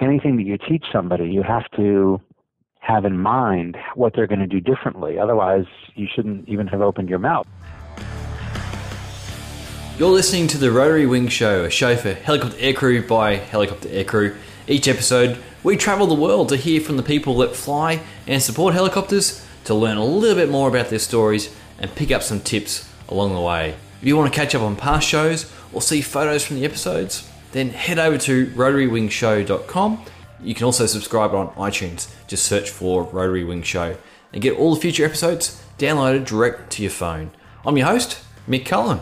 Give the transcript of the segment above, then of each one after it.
Anything that you teach somebody, you have to have in mind what they're going to do differently. Otherwise, you shouldn't even have opened your mouth. You're listening to the Rotary Wing Show, a show for helicopter aircrew by helicopter aircrew. Each episode, we travel the world to hear from the people that fly and support helicopters to learn a little bit more about their stories and pick up some tips along the way. If you want to catch up on past shows or see photos from the episodes, then head over to rotarywingshow.com. You can also subscribe on iTunes. Just search for Rotary Wing Show and get all the future episodes downloaded direct to your phone. I'm your host, Mick Cullen.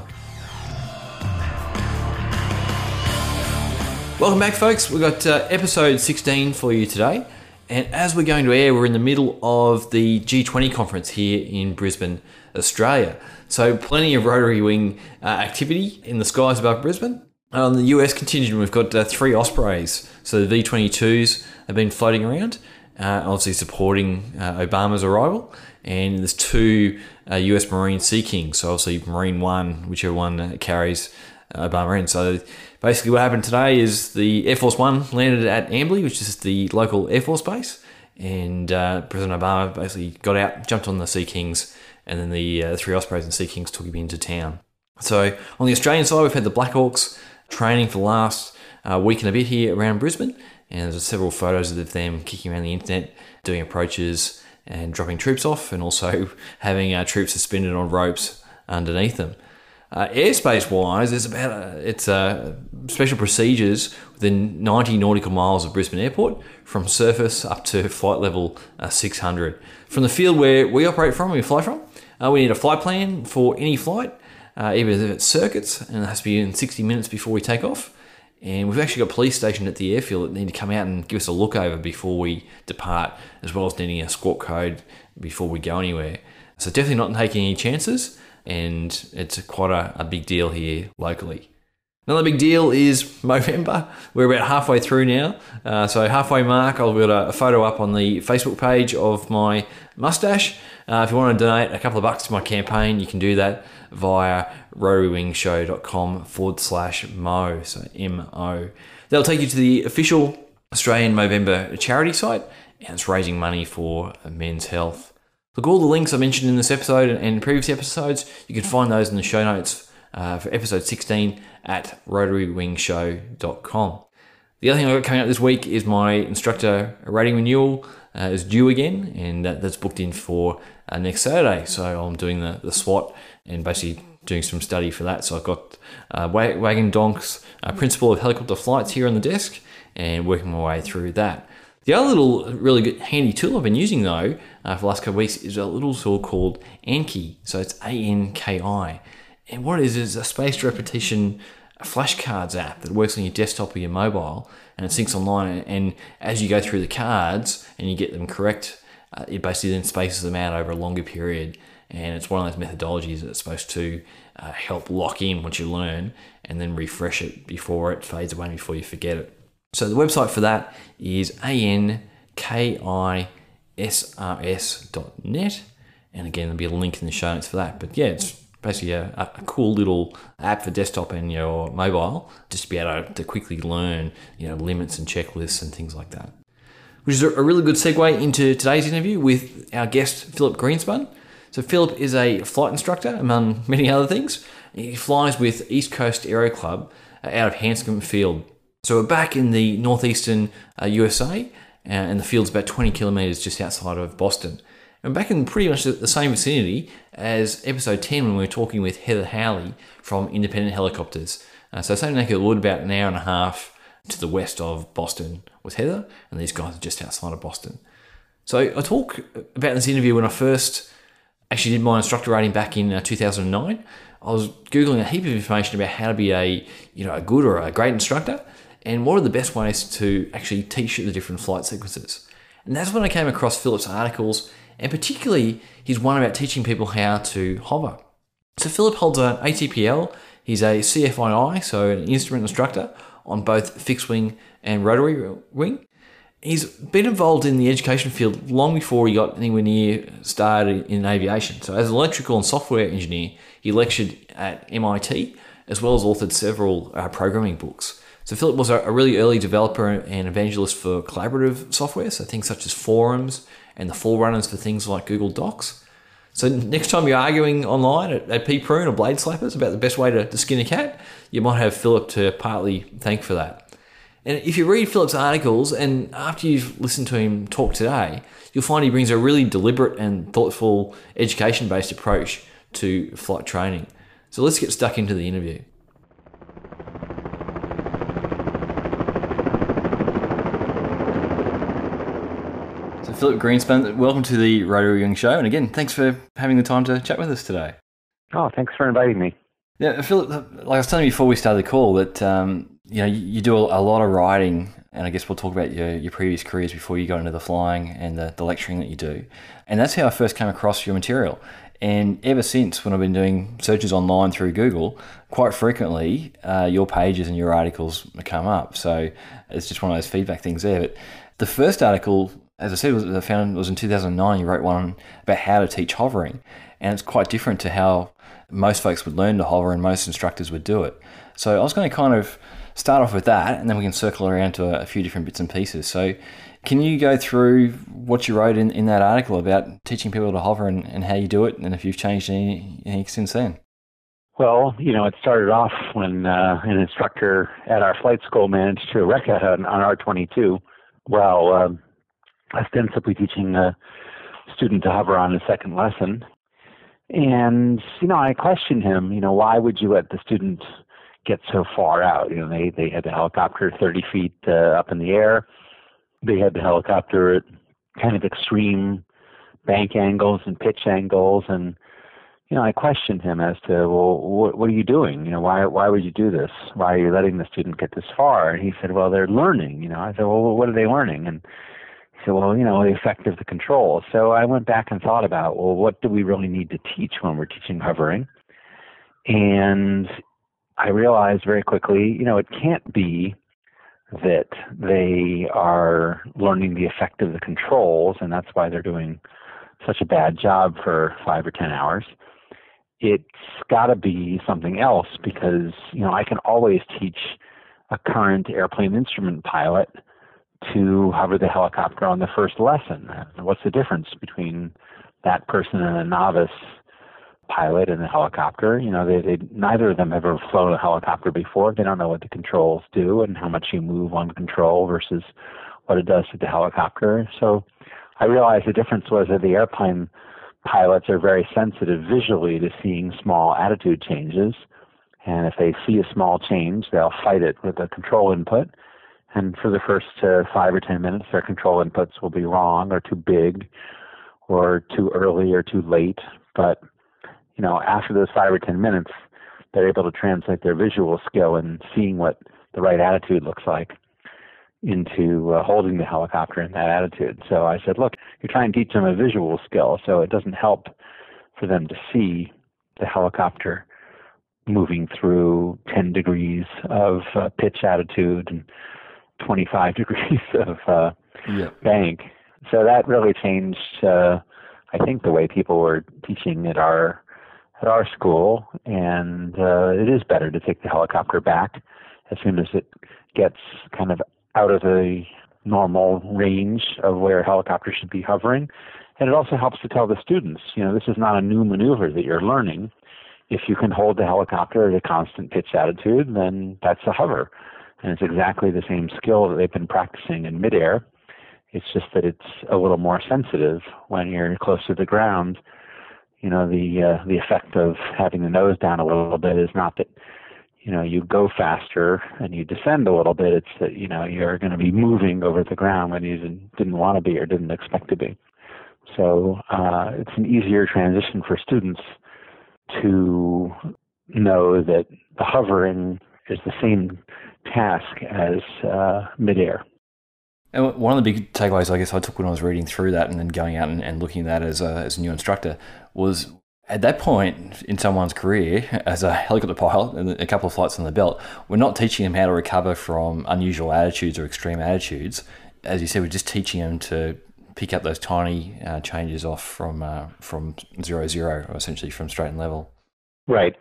Welcome back, folks. We've got uh, episode 16 for you today. And as we're going to air, we're in the middle of the G20 conference here in Brisbane, Australia. So, plenty of rotary wing uh, activity in the skies above Brisbane. On the US contingent, we've got uh, three Ospreys. So, the V 22s have been floating around, uh, obviously supporting uh, Obama's arrival. And there's two US uh, Marine Sea Kings. So, obviously, Marine 1, whichever one carries Obama in. So, basically what happened today is the Air Force One landed at Amberley, which is the local Air Force base, and uh, President Obama basically got out, jumped on the Sea Kings, and then the uh, three Ospreys and Sea Kings took him into town. So on the Australian side, we've had the Blackhawks training for the last uh, week and a bit here around Brisbane, and there's several photos of them kicking around the internet, doing approaches and dropping troops off, and also having uh, troops suspended on ropes underneath them. Uh, airspace wise, there's about a, it's uh, special procedures within 90 nautical miles of Brisbane Airport from surface up to flight level uh, 600. From the field where we operate from, we fly from, uh, we need a flight plan for any flight, uh, even if it's circuits, and it has to be in 60 minutes before we take off. And we've actually got police stationed at the airfield that need to come out and give us a look over before we depart, as well as needing a squawk code before we go anywhere. So definitely not taking any chances and it's quite a, a big deal here locally. Another big deal is Movember. We're about halfway through now. Uh, so, halfway mark, I'll put a, a, photo up on the Facebook page of my mustache. Uh, if you want to donate a couple of bucks to my campaign, you can do that via rotarywingshow.com forward slash mo. So, M O. That'll take you to the official Australian Movember charity site, and it's raising money for men's health. Look, all the links I mentioned in this episode and previous episodes, you can find those in the show notes uh, for episode 16 at rotarywingshow.com. The other thing I've got coming up this week is my instructor rating renewal uh, is due again, and that, that's booked in for uh, next Saturday. So I'm doing the, the SWAT and basically doing some study for that. So I've got uh, Wagtendonk's uh, Principle of Helicopter Flights here on the desk and working my way through that. The other little really good handy tool I've been using though uh, for the last couple of weeks is a little tool called Anki. So it's A N K I. And what it is is a spaced repetition flashcards app that works on your desktop or your mobile and it syncs online. And as you go through the cards and you get them correct, uh, it basically then spaces them out over a longer period. And it's one of those methodologies that's supposed to uh, help lock in what you learn and then refresh it before it fades away, before you forget it. So the website for that is ankisrs.net. And again, there'll be a link in the show notes for that. But yeah, it's basically a, a cool little app for desktop and your mobile just to be able to, to quickly learn, you know, limits and checklists and things like that. Which is a really good segue into today's interview with our guest, Philip Greenspun. So Philip is a flight instructor, among many other things. He flies with East Coast Aero Club out of Hanscom Field so we're back in the northeastern uh, USA, uh, and the field's about 20 kilometres just outside of Boston. And back in pretty much the same vicinity as episode 10 when we were talking with Heather Howley from Independent Helicopters. Uh, so same neck of the about an hour and a half to the west of Boston was Heather, and these guys are just outside of Boston. So I talk about this interview when I first actually did my instructor rating back in uh, 2009. I was googling a heap of information about how to be a you know a good or a great instructor, and what are the best ways to actually teach the different flight sequences. And that's when I came across Philip's articles, and particularly his one about teaching people how to hover. So Philip holds an ATPL, he's a CFII, so an instrument instructor on both fixed wing and rotary wing. He's been involved in the education field long before he got anywhere near started in aviation. So as an electrical and software engineer, he lectured at MIT as well as authored several uh, programming books. So Philip was a really early developer and evangelist for collaborative software, so things such as forums and the forerunners for things like Google Docs. So next time you're arguing online at, at PPRuNe or Blade Slappers about the best way to, to skin a cat, you might have Philip to partly thank for that. And if you read Philip's articles and after you've listened to him talk today, you'll find he brings a really deliberate and thoughtful education based approach to flight training. So let's get stuck into the interview. So, Philip Greenspun, welcome to the Rotary Wing Show. And again, thanks for having the time to chat with us today. Oh, thanks for inviting me. Yeah, Philip, like I was telling you before we started the call, that um, you know you do a lot of writing, and I guess we'll talk about your, your previous careers before you go into the flying and the, the lecturing that you do. And that's how I first came across your material. And ever since, when I've been doing searches online through Google, quite frequently uh, your pages and your articles come up. So it's just one of those feedback things there. But the first article, as I said, was I found was in 2009. You wrote one about how to teach hovering, and it's quite different to how most folks would learn to hover and most instructors would do it. So I was going to kind of start off with that, and then we can circle around to a, a few different bits and pieces. So, can you go through what you wrote in, in that article about teaching people to hover and, and how you do it, and if you've changed any, any since then? Well, you know, it started off when uh, an instructor at our flight school managed to wreck on, on R22 while um, ostensibly teaching a student to hover on his second lesson. And, you know, I questioned him, you know, why would you let the student get so far out. You know, they they had the helicopter 30 feet uh, up in the air. They had the helicopter at kind of extreme bank angles and pitch angles, and you know, I questioned him as to, well, what, what are you doing? You know, why why would you do this? Why are you letting the student get this far? And he said, well, they're learning. You know, I said, well, what are they learning? And he said, well, you know, the effect of the control. So I went back and thought about, well, what do we really need to teach when we're teaching hovering? And I realized very quickly, you know, it can't be that they are learning the effect of the controls, and that's why they're doing such a bad job for five or ten hours. It's got to be something else because you know I can always teach a current airplane instrument pilot to hover the helicopter on the first lesson. What's the difference between that person and a novice pilot in a helicopter. You know, they, they neither of them have ever flown a helicopter before. They don't know what the controls do and how much you move on control versus what it does to the helicopter. So I realized the difference was that the airplane pilots are very sensitive visually to seeing small attitude changes. And if they see a small change, they'll fight it with a control input. And for the first uh, five or ten minutes, their control inputs will be wrong or too big or too early or too late. But you know, after those five or ten minutes, they're able to translate their visual skill and seeing what the right attitude looks like into uh, holding the helicopter in that attitude. So I said, look, you're trying to teach them a visual skill, so it doesn't help for them to see the helicopter moving through 10 degrees of uh, pitch attitude and 25 degrees of uh, yeah. bank. So that really changed, uh, I think, the way people were teaching at our at our school, and uh, it is better to take the helicopter back as soon as it gets kind of out of the normal range of where a helicopter should be hovering. And it also helps to tell the students, you know, this is not a new maneuver that you're learning. If you can hold the helicopter at a constant pitch attitude, then that's a hover. And it's exactly the same skill that they've been practicing in midair. It's just that it's a little more sensitive when you're close to the ground you know the uh, the effect of having the nose down a little bit is not that you know you go faster and you descend a little bit. It's that you know you're going to be moving over the ground when you didn't want to be or didn't expect to be. So uh, it's an easier transition for students to know that the hovering is the same task as uh, midair and one of the big takeaways, I guess, I took when I was reading through that and then going out and, and looking at that as a, as a new instructor was at that point in someone's career as a helicopter pilot and a couple of flights on the belt, we're not teaching them how to recover from unusual attitudes or extreme attitudes. As you said, we're just teaching them to pick up those tiny uh, changes off from uh, from zero zero, essentially from straight and level. Right.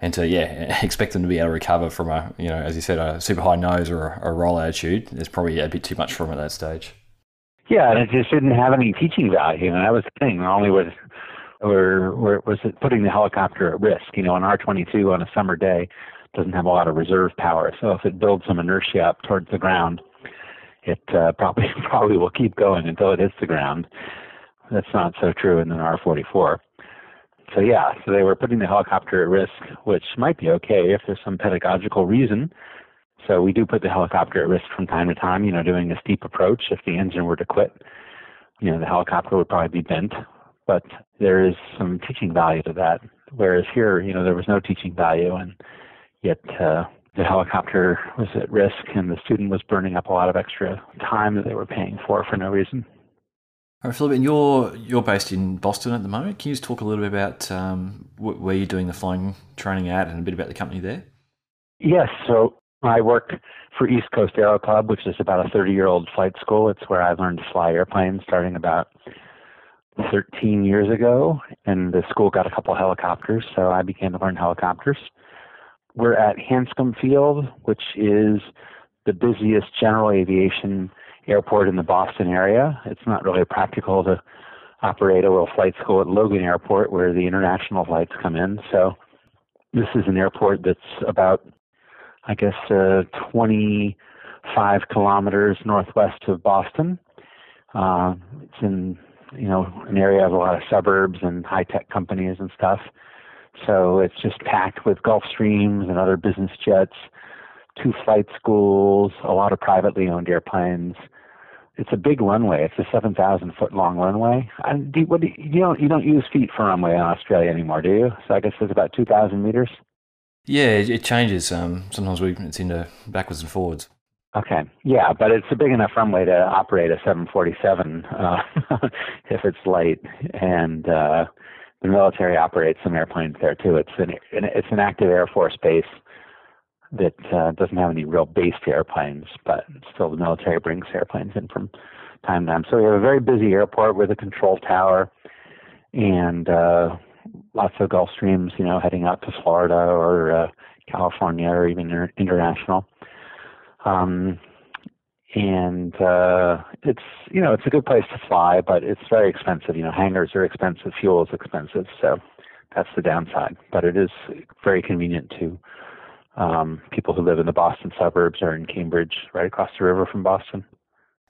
And to yeah expect them to be able to recover from a you know as you said a super high nose or a, a roll attitude is probably a bit too much for them at that stage. Yeah, and it just didn't have any teaching value, and that was the thing. Not only was or, or was it putting the helicopter at risk? You know, an R-22 on a summer day doesn't have a lot of reserve power, so if it builds some inertia up towards the ground, it uh, probably probably will keep going until it hits the ground. That's not so true in an R-44 so yeah, so they were putting the helicopter at risk, which might be okay if there's some pedagogical reason. So we do put the helicopter at risk from time to time, you know, doing a steep approach. If the engine were to quit, you know, the helicopter would probably be bent. But there is some teaching value to that. Whereas here, you know, there was no teaching value and yet uh, the helicopter was at risk and the student was burning up a lot of extra time that they were paying for for no reason. All right, Philip, and you're you're based in Boston at the moment. Can you just talk a little bit about um, where you're doing the flying training at, and a bit about the company there? Yes, so I work for East Coast Aero Club, which is about a 30-year-old flight school. It's where I learned to fly airplanes, starting about 13 years ago. And the school got a couple helicopters, so I began to learn helicopters. We're at Hanscom Field, which is the busiest general aviation airport in the Boston area. It's not really practical to operate a little flight school at Logan Airport where the international flights come in. So this is an airport that's about, I guess, uh, 25 kilometers northwest of Boston. Uh, it's in, you know, an area of a lot of suburbs and high tech companies and stuff. So it's just packed with Gulfstreams and other business jets, two flight schools, a lot of privately owned airplanes, it's a big runway. It's a seven thousand foot long runway. And do, what do you, don't you don't use feet for runway in Australia anymore, do you? So I guess it's about two thousand meters. Yeah, it changes. Um, sometimes we it's into backwards and forwards. Okay, yeah, but it's a big enough runway to operate a 747 uh, if it's light, and uh, the military operates some airplanes there too. It's an it's an active Air Force base that uh, doesn't have any real based airplanes, but still the military brings airplanes in from time to time. So we have a very busy airport with a control tower and uh, lots of Gulfstreams, you know, heading out to Florida or uh, California or even inter- international. Um, and uh, it's you know it's a good place to fly, but it's very expensive. You know, hangars are expensive, fuel is expensive, so that's the downside. But it is very convenient to um, people who live in the Boston suburbs or in Cambridge, right across the river from Boston.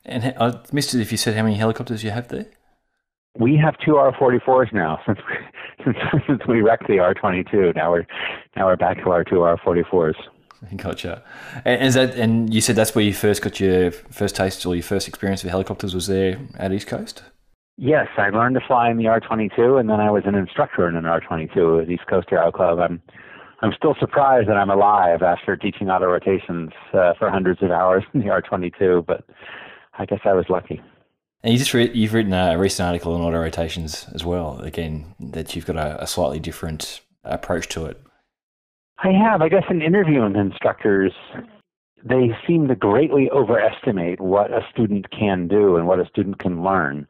And I missed it if you said how many helicopters you have there. We have two R44s now since we, since, since we wrecked the R22. Now we're now we're back to our two R44s. Gotcha. And is that and you said that's where you first got your first taste or your first experience with helicopters was there at East Coast? Yes, I learned to fly in the R22, and then I was an instructor in an R22 at East Coast Aero Club. I'm I'm still surprised that I'm alive after teaching auto rotations uh, for hundreds of hours in the R22, but I guess I was lucky. And you just re- you've written a recent article on auto rotations as well. Again, that you've got a, a slightly different approach to it. I have. I guess in interviewing instructors, they seem to greatly overestimate what a student can do and what a student can learn.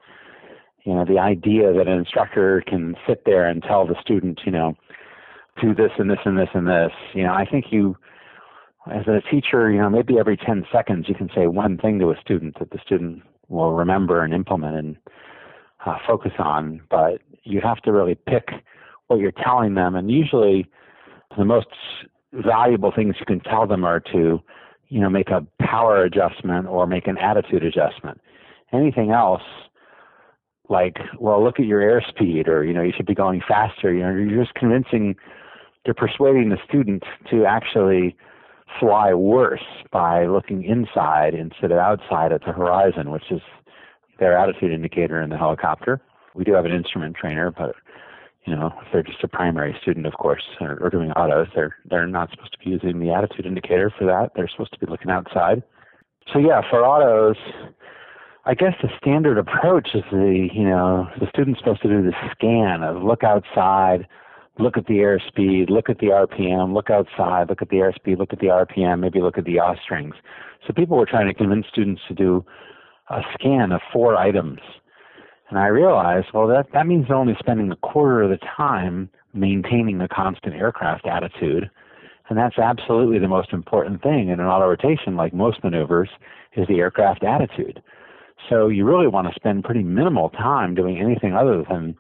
You know, the idea that an instructor can sit there and tell the student, you know, do this and this and this and this. You know, I think you, as a teacher, you know, maybe every 10 seconds you can say one thing to a student that the student will remember and implement and uh, focus on. But you have to really pick what you're telling them. And usually the most valuable things you can tell them are to, you know, make a power adjustment or make an attitude adjustment. Anything else, like, well, look at your airspeed, or you know, you should be going faster. You know, you're just convincing they're persuading the student to actually fly worse by looking inside instead of outside at the horizon, which is their attitude indicator in the helicopter. We do have an instrument trainer, but you know, if they're just a primary student, of course, or, or doing autos, they're they're not supposed to be using the attitude indicator for that. They're supposed to be looking outside. So yeah, for autos, I guess the standard approach is the you know the student's supposed to do the scan of look outside, look at the airspeed, look at the RPM, look outside, look at the airspeed, look at the RPM, maybe look at the yaw strings. So people were trying to convince students to do a scan of four items. And I realized, well, that, that means they're only spending a quarter of the time maintaining a constant aircraft attitude. And that's absolutely the most important thing in an auto rotation, like most maneuvers, is the aircraft attitude. So you really want to spend pretty minimal time doing anything other than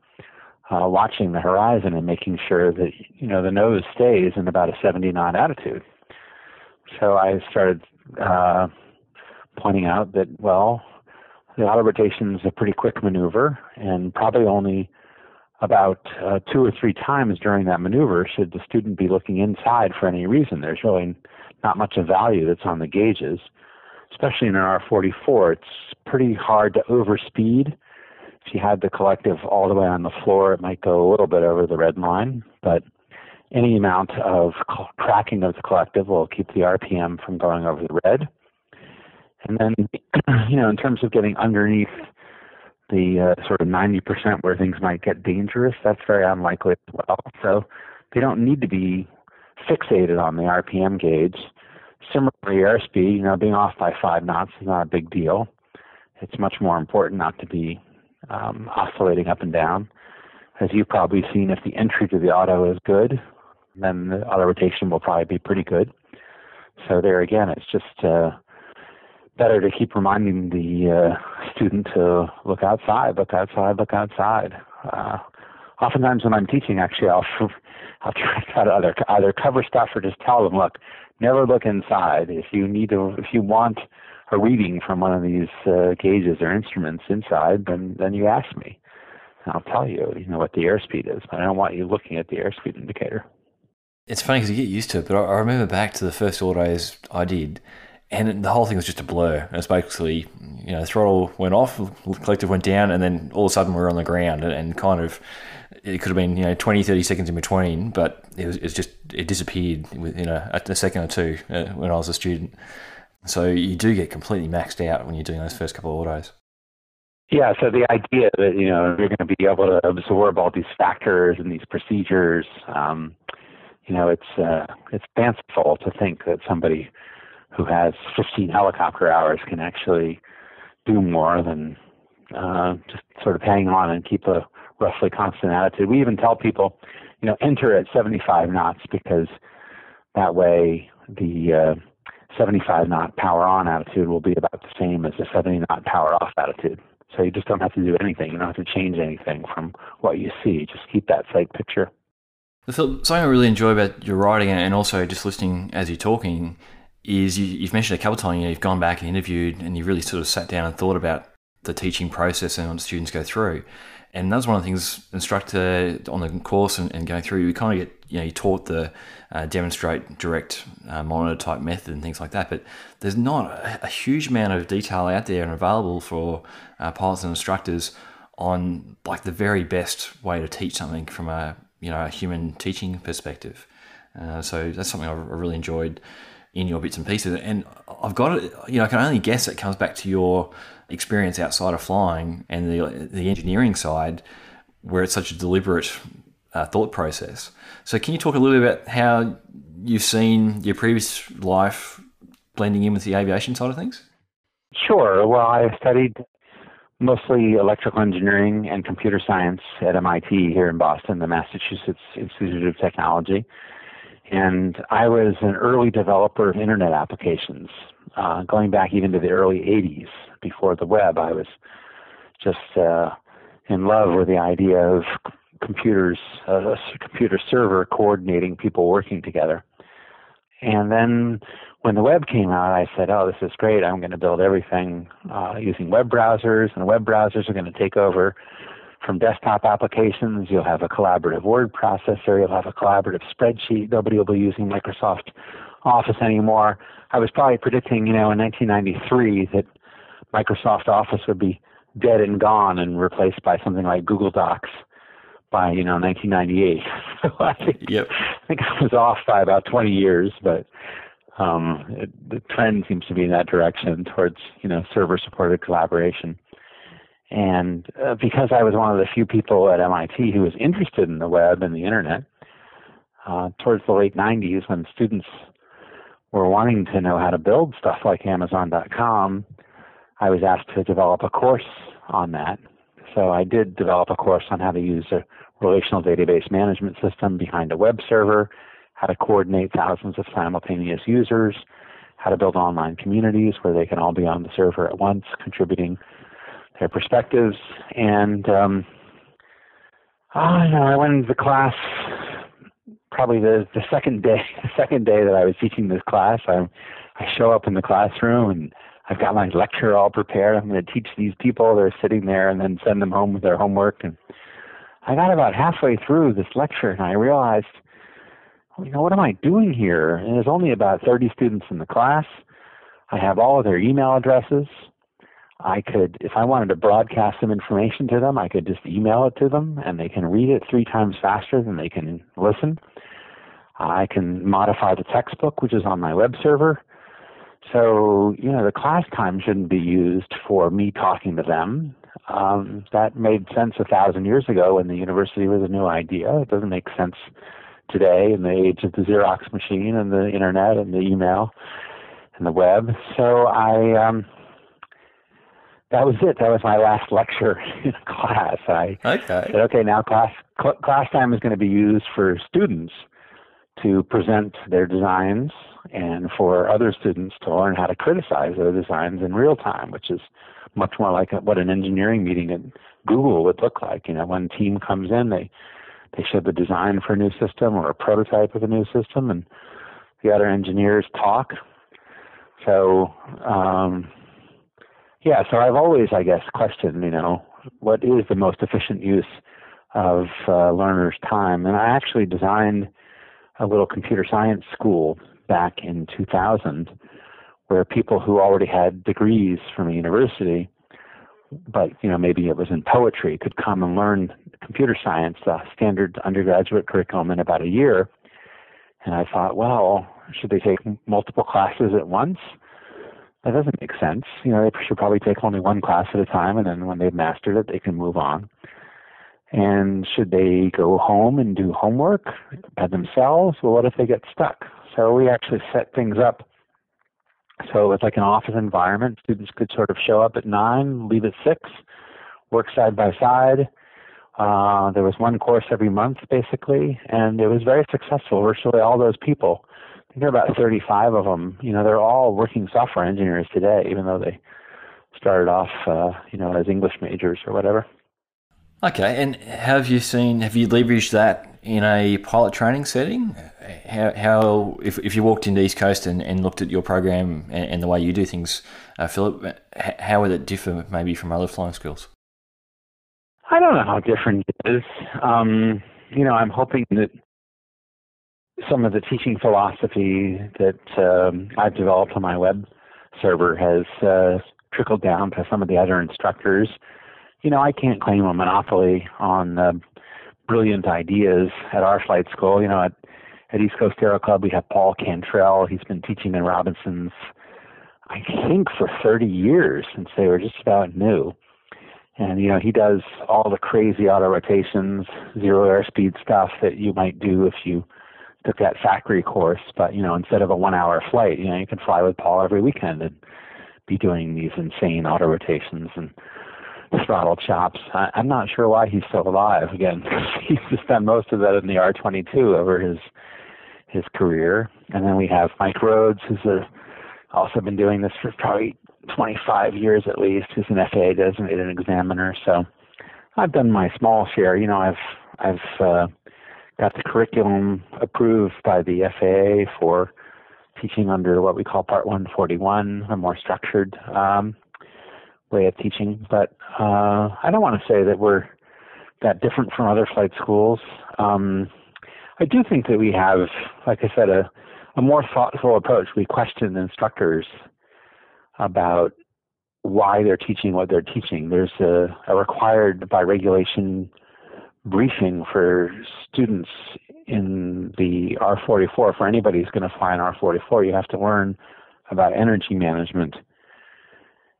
uh, watching the horizon and making sure that you know the nose stays in about a 70 knot attitude. So I started uh, pointing out that well, the auto rotation is a pretty quick maneuver, and probably only about uh, two or three times during that maneuver should the student be looking inside for any reason. There's really not much of value that's on the gauges, especially in an R44. It's pretty hard to overspeed. If you had the collective all the way on the floor, it might go a little bit over the red line, but any amount of cracking of the collective will keep the RPM from going over the red. And then, you know, in terms of getting underneath the uh, sort of 90% where things might get dangerous, that's very unlikely as well. So they don't need to be fixated on the RPM gauge. Similarly, airspeed, you know, being off by five knots is not a big deal. It's much more important not to be um, oscillating up and down. As you've probably seen, if the entry to the auto is good, then the auto rotation will probably be pretty good. So there again, it's just uh, better to keep reminding the uh, student to look outside, look outside, look outside. Uh, oftentimes when I'm teaching, actually, I'll I'll try to either either cover stuff or just tell them, look, never look inside. If you need to, if you want a reading from one of these uh, gauges or instruments inside, then then you ask me. And I'll tell you, you know, what the airspeed is, but I don't want you looking at the airspeed indicator. It's funny because you get used to it, but I remember back to the first autos I did, and the whole thing was just a blur. It was basically, you know, throttle went off, collective went down, and then all of a sudden we are on the ground, and, and, kind of, it could have been, you know, 20, 30 seconds in between, but it was, it was just, it disappeared within a, a second or two uh, when I was a student. So you do get completely maxed out when you're doing those first couple of autos. Yeah, so the idea that you know you're going to be able to absorb all these factors and these procedures, um, you know, it's uh, it's fanciful to think that somebody who has 15 helicopter hours can actually do more than uh, just sort of hang on and keep a roughly constant attitude. We even tell people, you know, enter at 75 knots because that way the uh, 75 knot power on attitude will be about the same as the 70 knot power off attitude. So you just don't have to do anything. You don't have to change anything from what you see. Just keep that sight picture. Phil, something I really enjoy about your writing and also just listening as you're talking is you, have mentioned a couple of times, you know, you've gone back and interviewed and you've really sort of sat down and thought about the teaching process and what students go through. And that's one of the things instructor on the course and, and going through, you kind of get, you know, you taught the uh, demonstrate direct uh, monitor type method and things like that. But there's not a, a huge amount of detail out there and available for uh, pilots and instructors on like the very best way to teach something from a, you know, a human teaching perspective. Uh, so that's something I really enjoyed in your bits and pieces. And I've got it, you know, I can only guess it comes back to your experience outside of flying and the, the engineering side where it's such a deliberate uh, thought process. So, can you talk a little bit about how you've seen your previous life blending in with the aviation side of things? Sure. Well, I studied mostly electrical engineering and computer science at MIT here in Boston, the Massachusetts Institute of Technology. And I was an early developer of internet applications, uh, going back even to the early 80s before the web. I was just uh, in love with the idea of computers, uh, a computer server coordinating people working together. And then when the web came out, I said, "Oh, this is great! I'm going to build everything uh, using web browsers, and web browsers are going to take over from desktop applications. You'll have a collaborative word processor. You'll have a collaborative spreadsheet. Nobody will be using Microsoft Office anymore. I was probably predicting, you know, in 1993 that Microsoft Office would be dead and gone and replaced by something like Google Docs by, you know, 1998. so I think, yep. I think I was off by about 20 years, but um, it, the trend seems to be in that direction towards, you know, server-supported collaboration. And uh, because I was one of the few people at MIT who was interested in the web and the internet, uh, towards the late 90s, when students were wanting to know how to build stuff like Amazon.com, I was asked to develop a course on that. So I did develop a course on how to use a relational database management system behind a web server, how to coordinate thousands of simultaneous users, how to build online communities where they can all be on the server at once, contributing their perspectives. And um, I know I went into the class probably the, the second day the second day that I was teaching this class. I I show up in the classroom and I've got my lecture all prepared. I'm going to teach these people. They're sitting there and then send them home with their homework. And I got about halfway through this lecture and I realized you know, what am I doing here? And there's only about 30 students in the class. I have all of their email addresses. I could, if I wanted to broadcast some information to them, I could just email it to them and they can read it three times faster than they can listen. I can modify the textbook, which is on my web server. So, you know, the class time shouldn't be used for me talking to them. Um, that made sense a thousand years ago when the university was a new idea. It doesn't make sense today in the age of the Xerox machine and the internet and the email and the web. So I um, that was it. That was my last lecture in class. I okay. said, okay, now class cl- class time is going to be used for students to present their designs and for other students to learn how to criticize their designs in real time, which is much more like what an engineering meeting at Google would look like. You know, one team comes in, they they show the design for a new system or a prototype of a new system, and the other engineers talk. So, um, yeah, so I've always, I guess, questioned, you know, what is the most efficient use of uh, learners' time? And I actually designed a little computer science school back in 2000 where people who already had degrees from a university but you know maybe it was in poetry could come and learn computer science the standard undergraduate curriculum in about a year and i thought well should they take multiple classes at once that doesn't make sense you know they should probably take only one class at a time and then when they've mastered it they can move on and should they go home and do homework by themselves well what if they get stuck so we actually set things up so it's like an office environment. Students could sort of show up at nine, leave at six, work side by side. Uh, there was one course every month, basically, and it was very successful. Virtually all those people, there are about 35 of them. You know, they're all working software engineers today, even though they started off, uh, you know, as English majors or whatever. Okay, and have you seen? Have you leveraged that in a pilot training setting? How, how if, if you walked into East Coast and, and looked at your program and, and the way you do things, uh, Philip, how would it differ maybe from other flying schools? I don't know how different it is. Um, you know, I'm hoping that some of the teaching philosophy that um, I've developed on my web server has uh, trickled down to some of the other instructors. You know, I can't claim a monopoly on uh, brilliant ideas at our flight school. You know, at, at East Coast Aero Club, we have Paul Cantrell. He's been teaching in Robinson's, I think, for 30 years since they were just about new. And, you know, he does all the crazy auto rotations, zero airspeed stuff that you might do if you took that factory course. But, you know, instead of a one hour flight, you know, you can fly with Paul every weekend and be doing these insane auto rotations and throttle chops. I, I'm not sure why he's still alive. Again, he's just done most of that in the R22 over his his career. And then we have Mike Rhodes, who's a, also been doing this for probably 25 years at least. Who's an FAA designated examiner. So I've done my small share. You know, I've I've uh, got the curriculum approved by the FAA for teaching under what we call Part 141, a more structured um, way of teaching. But uh, I don't want to say that we're that different from other flight schools. Um, I do think that we have, like I said, a, a more thoughtful approach. We question instructors about why they're teaching what they're teaching. There's a, a required by regulation briefing for students in the R44. For anybody who's going to fly an R44, you have to learn about energy management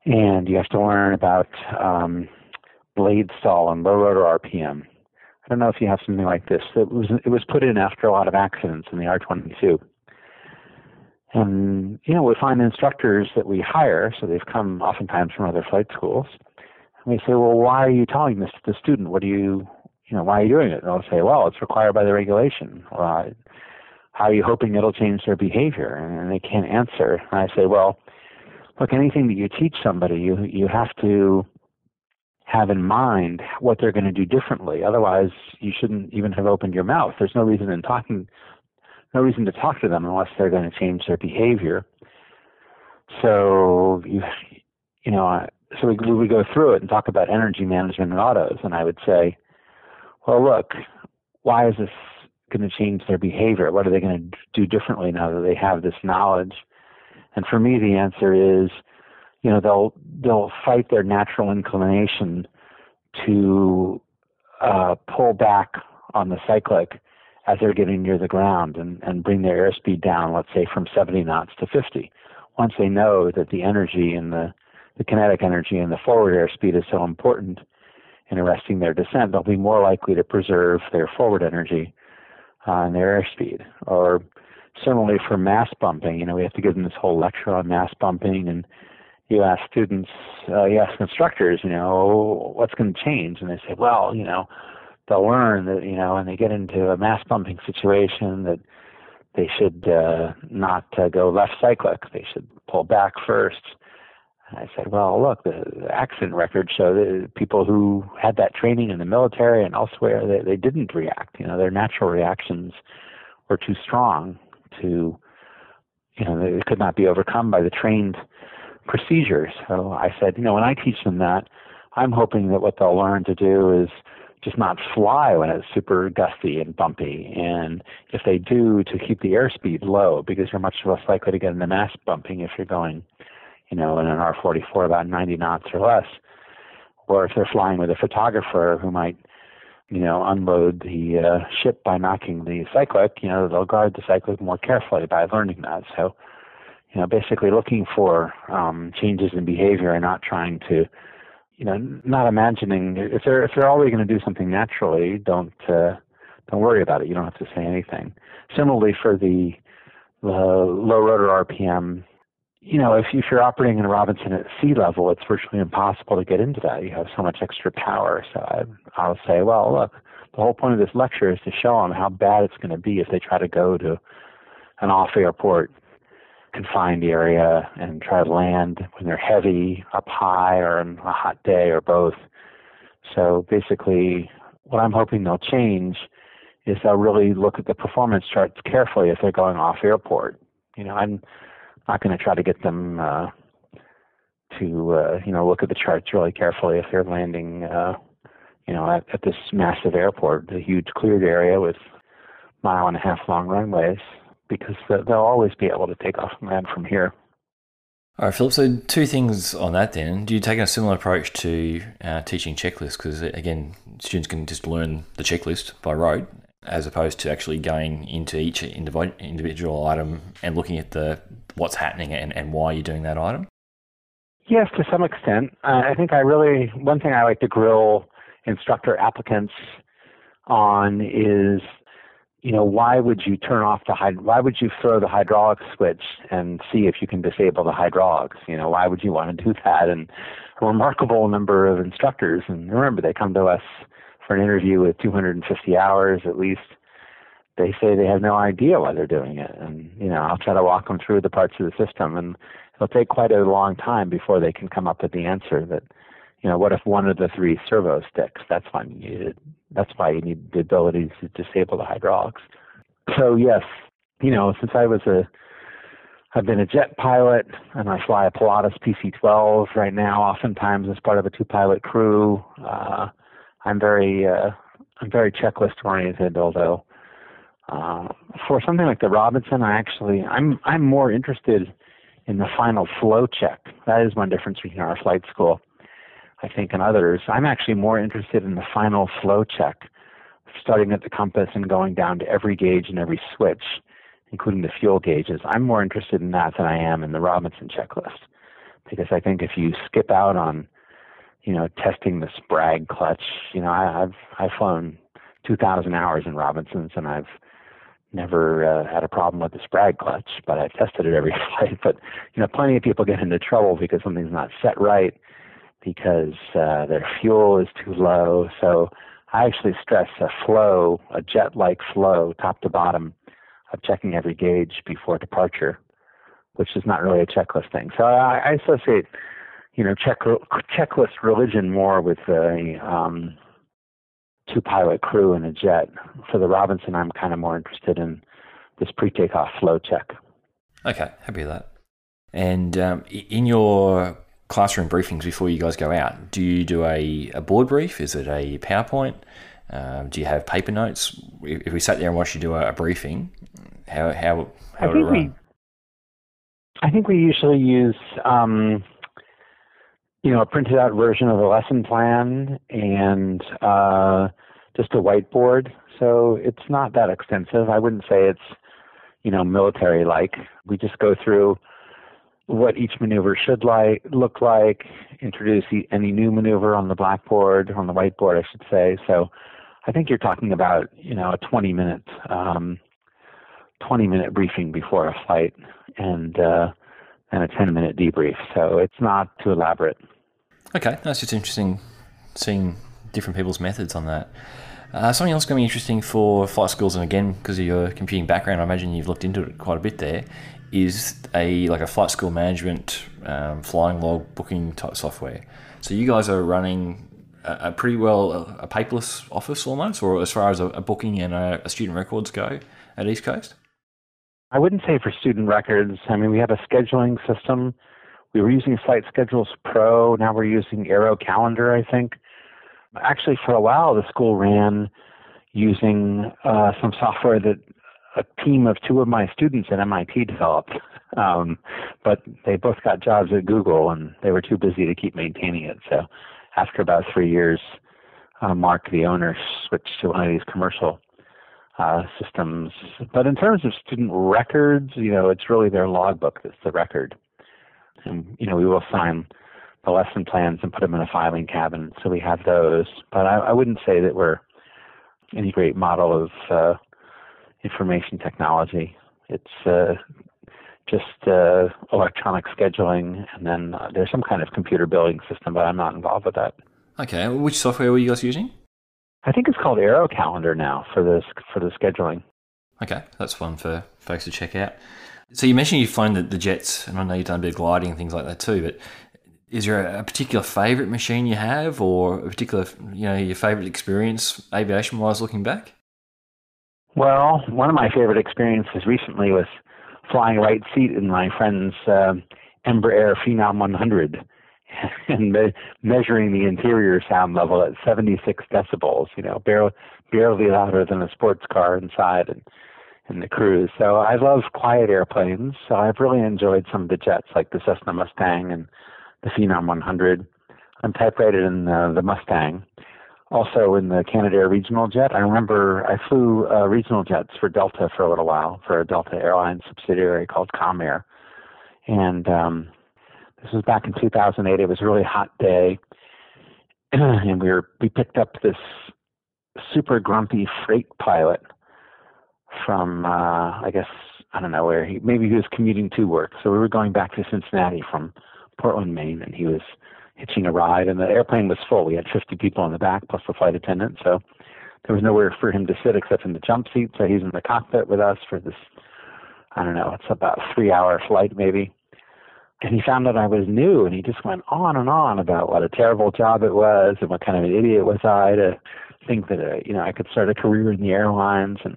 and you have to learn about um, blade stall and low rotor RPM. I don't know if you have something like this. It was it was put in after a lot of accidents in the R22. And you know, we find instructors that we hire, so they've come oftentimes from other flight schools. And we say, well, why are you telling this to the student? What do you, you know, why are you doing it? And I'll say, well, it's required by the regulation. Or, how are you hoping it'll change their behavior? And they can't answer. And I say, well, look, anything that you teach somebody, you you have to have in mind what they're going to do differently. Otherwise, you shouldn't even have opened your mouth. There's no reason in talking, no reason to talk to them unless they're going to change their behavior. So you, you know, so we, we would go through it and talk about energy management and autos, and I would say, well, look, why is this going to change their behavior? What are they going to do differently now that they have this knowledge? And for me, the answer is, you know, they'll they'll fight their natural inclination to uh, pull back on the cyclic as they're getting near the ground and, and bring their airspeed down, let's say from 70 knots to 50. Once they know that the energy and the, the kinetic energy and the forward airspeed is so important in arresting their descent, they'll be more likely to preserve their forward energy uh, and their airspeed. Or similarly for mast bumping, you know, we have to give them this whole lecture on mast bumping and you ask students, uh, you ask instructors, you know, what's going to change? And they say, well, you know, they'll learn that, you know, when they get into a mast bumping situation that they should uh, not uh, go left cyclic. They should pull back first. I said, well, look, the, the accident records show that people who had that training in the military and elsewhere, they, they didn't react. You know, their natural reactions were too strong to, you know, they could not be overcome by the trained procedures. So I said, you know, when I teach them that, I'm hoping that what they'll learn to do is just not fly when it's super gusty and bumpy. And if they do, to keep the airspeed low because you're much less likely to get into mast bumping if you're going, you know, in an R44 about 90 knots or less. Or if they're flying with a photographer who might, you know, unload the uh, ship by knocking the cyclic, you know, they'll guard the cyclic more carefully by learning that. So you know, basically looking for um, changes in behavior and not trying to, you know, not imagining if they're if they're already going to do something naturally, don't uh, don't worry about it. You don't have to say anything. Similarly, for the the low rotor RPM, you know, if, if you're operating in a Robinson at sea level, it's virtually impossible to get into that. You have so much extra power. So I, I'll say, well, look, the whole point of this lecture is to show them how bad it's going to be if they try to go to an off-airport confined area and try to land when they're heavy up high or on a hot day or both. So basically, what I'm hoping they'll change is they'll really look at the performance charts carefully if they're going off airport. You know, I'm not going to try to get them uh, to uh, you know look at the charts really carefully if they're landing uh, you know at, at this massive airport, a huge cleared area with mile and a half long runways because they'll always be able to take off and land from here. All right, Philip. So, two things on that then. Do you take a similar approach to uh, teaching checklists? Because, again, students can just learn the checklist by rote as opposed to actually going into each individual item and looking at the what's happening and, and why you're doing that item? Yes, to some extent. Uh, I think I really, one thing I like to grill instructor applicants on is you know, why would you turn off the hyd- why would you throw the hydraulic switch and see if you can disable the hydraulics? You know, why would you want to do that? And a remarkable number of instructors, and remember, they come to us for an interview with 250 hours at least. They say they have no idea why they're doing it, and you know, I'll try to walk them through the parts of the system, and it'll take quite a long time before they can come up with the answer that you know, what if one of the three servo sticks? That's why you need. That's why you need the ability to disable the hydraulics. So yes, you know, since I was a, I've been a jet pilot and I fly a Pilatus PC-12 right now. Oftentimes as part of a two-pilot crew. Uh, I'm very, uh, I'm very checklist oriented. Although uh, for something like the Robinson, I actually, I'm, I'm more interested in the final flow check. That is one difference between our flight school I think, and others. I'm actually more interested in the final flow check, starting at the compass and going down to every gauge and every switch, including the fuel gauges. I'm more interested in that than I am in the Robinson checklist, because I think if you skip out on, you know, testing the Sprag clutch, you know, I, I've I've flown 2,000 hours in Robinsons, and I've never uh, had a problem with the Sprag clutch, but I've tested it every flight. But you know, plenty of people get into trouble because something's not set right because uh, their fuel is too low. So I actually stress a flow, a jet-like flow, top to bottom, of checking every gauge before departure, which is not really a checklist thing. So I, I associate, you know, check, checklist religion more with a um, two-pilot crew in a jet. For the Robinson, I'm kind of more interested in this pre-takeoff flow check. Okay, happy with that. And um, in your classroom briefings before you guys go out, do you do a, a board brief? Is it a PowerPoint? Um, do you have paper notes? If we sat there and watched you do a, a briefing, how how how I think we, I think we usually use um, you know a printed out version of the lesson plan and uh, just a whiteboard. So it's not that extensive. I wouldn't say it's you know military like. We just go through what each maneuver should like look like, introduce any new maneuver on the blackboard, on the whiteboard, I should say. So I think you're talking about, you know, a 20 minute, um, 20 minute briefing before a flight and, uh, and a 10 minute debrief. So it's not too elaborate. Okay. That's just interesting seeing different people's methods on that. Uh, something else going to be interesting for flight schools, and again, because of your computing background, I imagine you've looked into it quite a bit there, is a like a flight school management um, flying log booking type software. So you guys are running a, a pretty well a, a, paperless office almost, or as far as a, a booking and a, student records go at East Coast. I wouldn't say for student records. I mean, we have a scheduling system. We were using Flight Schedules Pro. Now we're using Aero Calendar, I think. Actually, for a while, the school ran using uh, some software that a team of two of my students at MIT developed. Um, but they both got jobs at Google and they were too busy to keep maintaining it. So after about three years, uh, Mark, the owner, switched to one of these commercial uh, systems. But in terms of student records, you know, it's really their logbook that's the record. And, you know, we will sign the lesson plans and put them in a filing cabinet. So we have those. But I, I wouldn't say that we're any great model of uh, information technology. It's uh, just uh, electronic scheduling, and then uh, there's some kind of computer billing system, but I'm not involved with that. Okay, which software were you guys using? I think it's called Aero Calendar now for this for the scheduling. Okay, that's one for folks to check out. So you mentioned you've flown the, jets, and I know you've done a bit of gliding and things like that too. But is there a particular favourite machine you have, or a particular you know your favourite experience aviation wise looking back? Well, one of my favorite experiences recently was flying right seat in my friend's uh, Embraer Phenom 100 and me- measuring the interior sound level at 76 decibels, you know, barely, barely louder than a sports car inside and in the cruise. So I love quiet airplanes. So I've really enjoyed some of the jets like the Cessna Mustang and the Phenom 100. I'm type rated in uh, the Mustang also in the Canadair regional jet. I remember I flew uh, regional jets for Delta for a little while for a Delta Airlines subsidiary called Comair, and um, this was back in 2008. It was a really hot day, and we were we picked up this super grumpy freight pilot from uh, I guess I don't know where he maybe he was commuting to work. So we were going back to Cincinnati from Portland, Maine, and he was hitching a ride, and the airplane was full. We had 50 people in the back plus the flight attendant, so there was nowhere for him to sit except in the jump seat. So he's in the cockpit with us for this. I don't know. It's about a three-hour flight, maybe. And he found out I was new, and he just went on and on about what a terrible job it was, and what kind of an idiot was I to think that uh, you know I could start a career in the airlines, and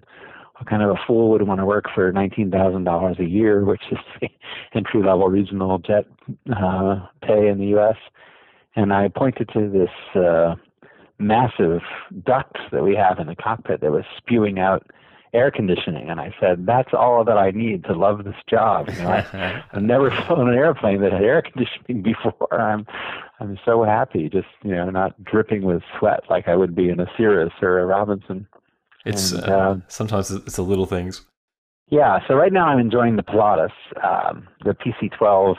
kind of a fool would want to work for nineteen thousand dollars a year, which is the entry level regional jet uh, pay in the U.S and I pointed to this uh, massive duct that we have in the cockpit that was spewing out air conditioning, and I said, "That's all that I need to love this job." You know, I, I've never flown an airplane that had air conditioning before. I'm I'm so happy, just you know, not dripping with sweat like I would be in a Cirrus or a Robinson. It's and, uh, uh, sometimes it's the little things. Yeah, so right now I'm enjoying the Pilatus. Um, the PC-12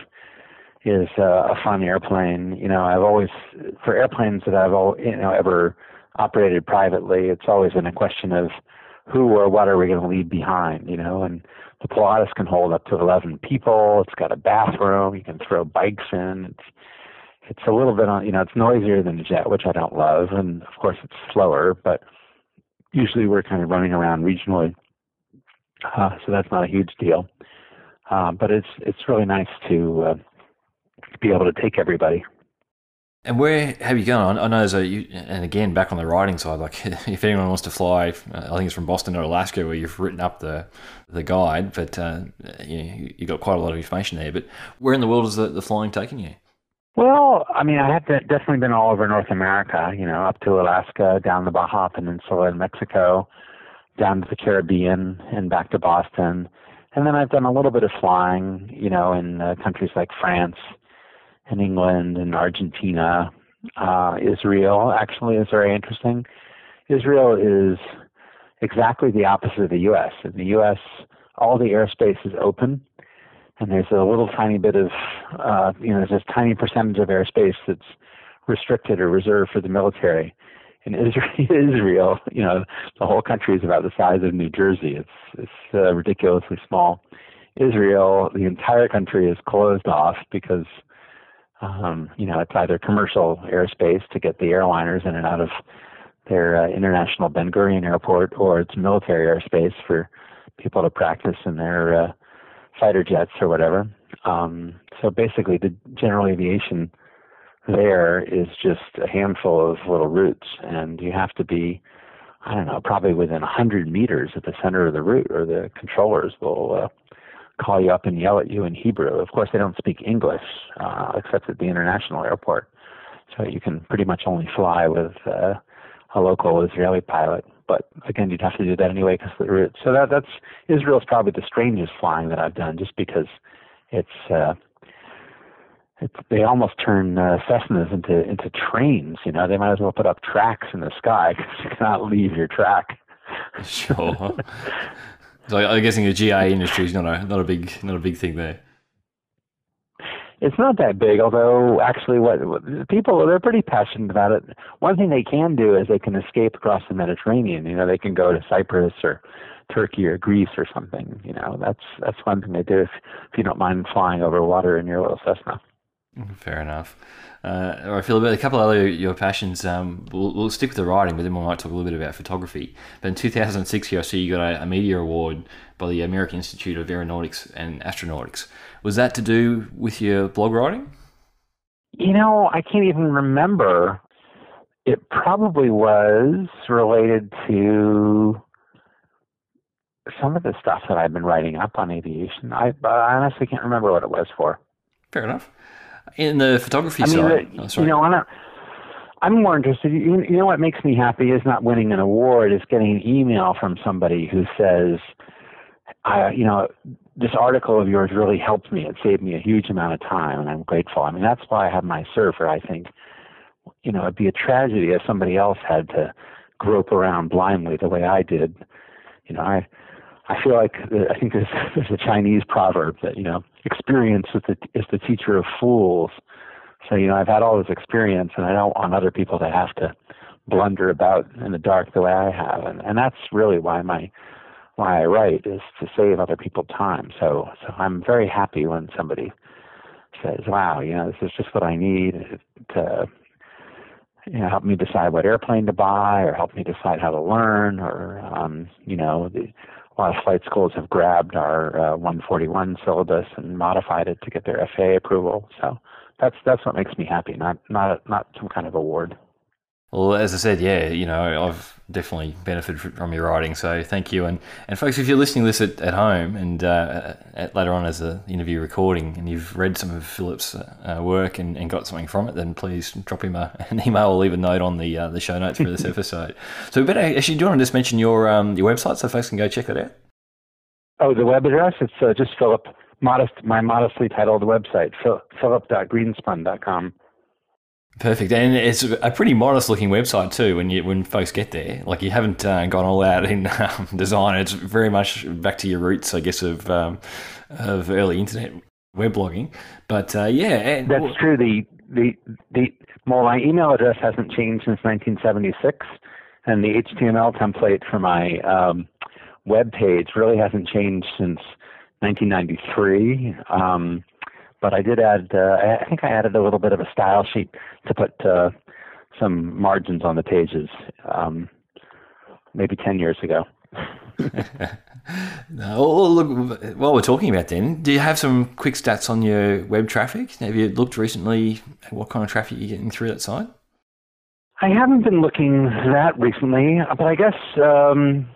is uh, a fun airplane. You know, I've always for airplanes that I've all you know ever operated privately, it's always been a question of who or what are we going to leave behind. You know, and the Pilatus can hold up to 11 people. It's got a bathroom. You can throw bikes in. It's it's a little bit on, you know, it's noisier than a jet, which I don't love, and of course it's slower, but usually we're kind of running around regionally, uh, so that's not a huge deal. Uh, but it's it's really nice to uh, be able to take everybody. And where have you gone? I know there's a, you, and again, back on the writing side, like if anyone wants to fly, I think it's from Boston to Alaska where you've written up the the guide, but uh, you, know, you got quite a lot of information there. But where in the world is the, the flying taking you? Well, I mean, I have definitely been all over North America, you know, up to Alaska, down the Baja Peninsula in Mexico, down to the Caribbean, and back to Boston. And then I've done a little bit of flying, you know, in uh, countries like France and England and Argentina. Uh, Israel actually is very interesting. Israel is exactly the opposite of the U.S. In the U.S., all the airspace is open and there's a little tiny bit of, uh, you know, there's a tiny percentage of airspace that's restricted or reserved for the military. In Israel, you know, the whole country is about the size of New Jersey. It's it's uh, ridiculously small. Israel, the entire country is closed off because, um, you know, it's either commercial airspace to get the airliners in and out of their uh, international Ben Gurion airport, or it's military airspace for people to practice in their uh, fighter jets or whatever. Um, so basically, the general aviation there is just a handful of little routes, and you have to be, I don't know, probably within 100 meters at the center of the route, or the controllers will uh, call you up and yell at you in Hebrew. Of course, they don't speak English uh, except at the international airport, so you can pretty much only fly with uh, a local Israeli pilot but again, you'd have to do that anyway because the route. So that that's Israel's probably the strangest flying that I've done, just because it's uh, it's they almost turn uh, Cessnas into into trains. You know, they might as well put up tracks in the sky because you cannot leave your track. sure. so I'm guessing the GA industry is not a not a big not a big thing there. It's not that big, although actually, what, people they're pretty passionate about it. One thing they can do is they can escape across the Mediterranean. You know, they can go to Cyprus or Turkey or Greece or something. You know, that's that's one thing they do if if you don't mind flying over water in your little Cessna. Fair enough. Uh, feel about a couple other your passions. Um, we'll, we'll, stick with the writing, but then we might talk a little bit about photography. But in 2006, I see you got a, a media award by the American Institute of Aeronautics and Astronautics. Was that to do with your blog writing? You know, I can't even remember. It probably was related to some of the stuff that I've been writing up on aviation. I, I honestly can't remember what it was for. Fair enough. In the photography I mean, side, the, oh, you know, I'm, I'm more interested. You, you know what makes me happy is not winning an award; is getting an email from somebody who says, I, you know, this article of yours really helped me. It saved me a huge amount of time, and I'm grateful. I mean, that's why I have my surfer. I think, you know, it'd be a tragedy if somebody else had to grope around blindly the way I did. You know, I I feel like I think there's there's a Chinese proverb that you know experience is the is the teacher of fools. So you know, I've had all this experience, and I don't want other people to have to blunder about in the dark the way I have, and and that's really why my why I write is to save other people time. So so I'm very happy when somebody says, "Wow, you know, this is just what I need to." You know, help me decide what airplane to buy, or help me decide how to learn, or um, you know, the, a lot of flight schools have grabbed our uh, 141 syllabus and modified it to get their FAA approval. So that's that's what makes me happy, not not not some kind of award. Well, as I said, yeah, you know, I've definitely benefited from your writing, so thank you. And and folks, if you're listening to this at, at home and uh, at, later on as an interview recording, and you've read some of Philip's uh, work and, and got something from it, then please drop him a, an email or leave a note on the uh, the show notes for this episode. so, we better actually, do you want to just mention your um, your website so folks can go check that out? Oh, the web address? It's uh, just Philip modest my modestly titled website philip.greenspun.com. Perfect, and it's a pretty modest-looking website too. When you when folks get there, like you haven't uh, gone all out in um, design. It's very much back to your roots, I guess, of um, of early internet web blogging. But uh, yeah, that's true. The the the well, my email address hasn't changed since 1976, and the HTML template for my um, web page really hasn't changed since 1993. Um, but I did add. Uh, I think I added a little bit of a style sheet to put uh, some margins on the pages, um, maybe ten years ago. no, well, look, while we're talking about then, do you have some quick stats on your web traffic? Have you looked recently at what kind of traffic you're getting through that site? I haven't been looking that recently, but I guess um,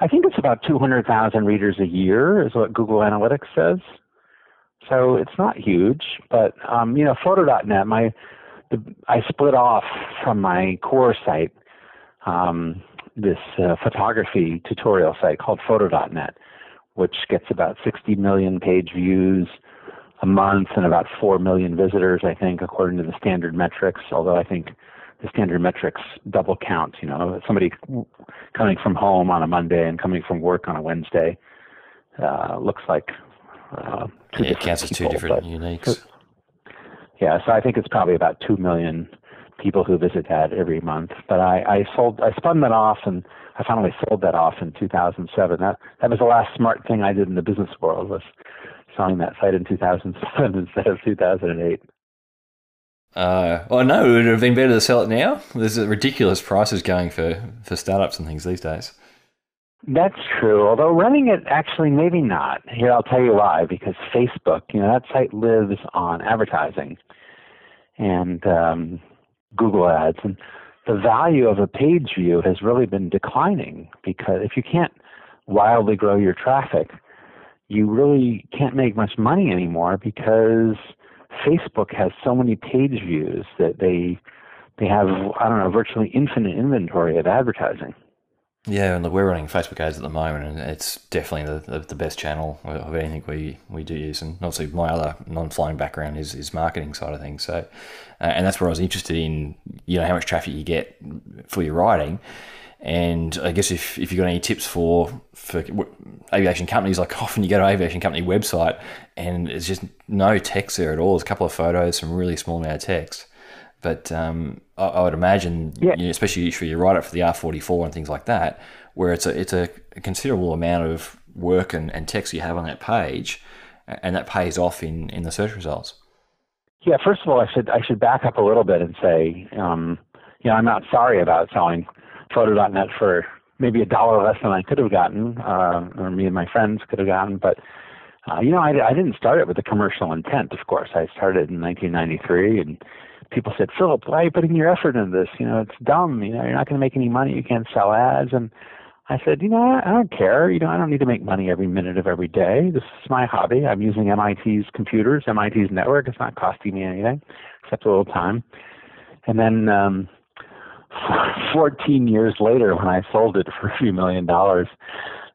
I think it's about 200,000 readers a year is what Google Analytics says. So it's not huge, but um, you know, Photo.net, my the, I split off from my core site um, this uh, photography tutorial site called Photo.net, which gets about 60 million page views a month and about 4 million visitors, I think, according to the standard metrics. Although I think the standard metrics double count. You know, somebody coming from home on a Monday and coming from work on a Wednesday uh, looks like uh, two yeah, it counts as two different uniques. Yeah, so I think it's probably about two million people who visit that every month. But I, I sold, I spun that off, and I finally sold that off in 2007. That that was the last smart thing I did in the business world was selling that site in 2007 instead of 2008. Uh, well, no, it would have been better to sell it now. There's ridiculous prices going for, for startups and things these days. That's true. Although running it, actually, maybe not. Here, I'll tell you why. Because Facebook, you know, that site lives on advertising and um, Google Ads, and the value of a page view has really been declining. Because if you can't wildly grow your traffic, you really can't make much money anymore because Facebook has so many page views that they they have I don't know virtually infinite inventory of advertising. Yeah, and look, we're running Facebook ads at the moment, and it's definitely the, the, the, best channel of anything we, we do use. And obviously, my other non-flying background is, is marketing side of things. So, uh, and that's where I was interested in, you know, how much traffic you get for your writing. And I guess if, if you've got any tips for for aviation companies, like often you go to aviation company website and there's just no text there at all. There's a couple of photos, some really small amount of text. But um, I, I, would imagine, yeah. you know, especially if you write it for the R44 and things like that, where it's a it's a considerable amount of work and, and text you have on that page, and that pays off in, in the search results. Yeah, first of all, I should I should back up a little bit and say, um, you know, I'm not sorry about selling Photo.net for maybe a dollar less than I could have gotten, uh, or me and my friends could have gotten. But uh, you know, I, I didn't start it with a commercial intent. Of course, I started in 1993, and people said, "Philip, why are you putting your effort into this? You know, it's dumb. You know, you're not going to make any money. You can't sell ads." And I said, "You know, I, I don't care. You know, I don't need to make money every minute of every day. This is my hobby. I'm using MIT's computers, MIT's network. It's not costing me anything except a little time." And then um, 14 years later, when I sold it for a few million dollars,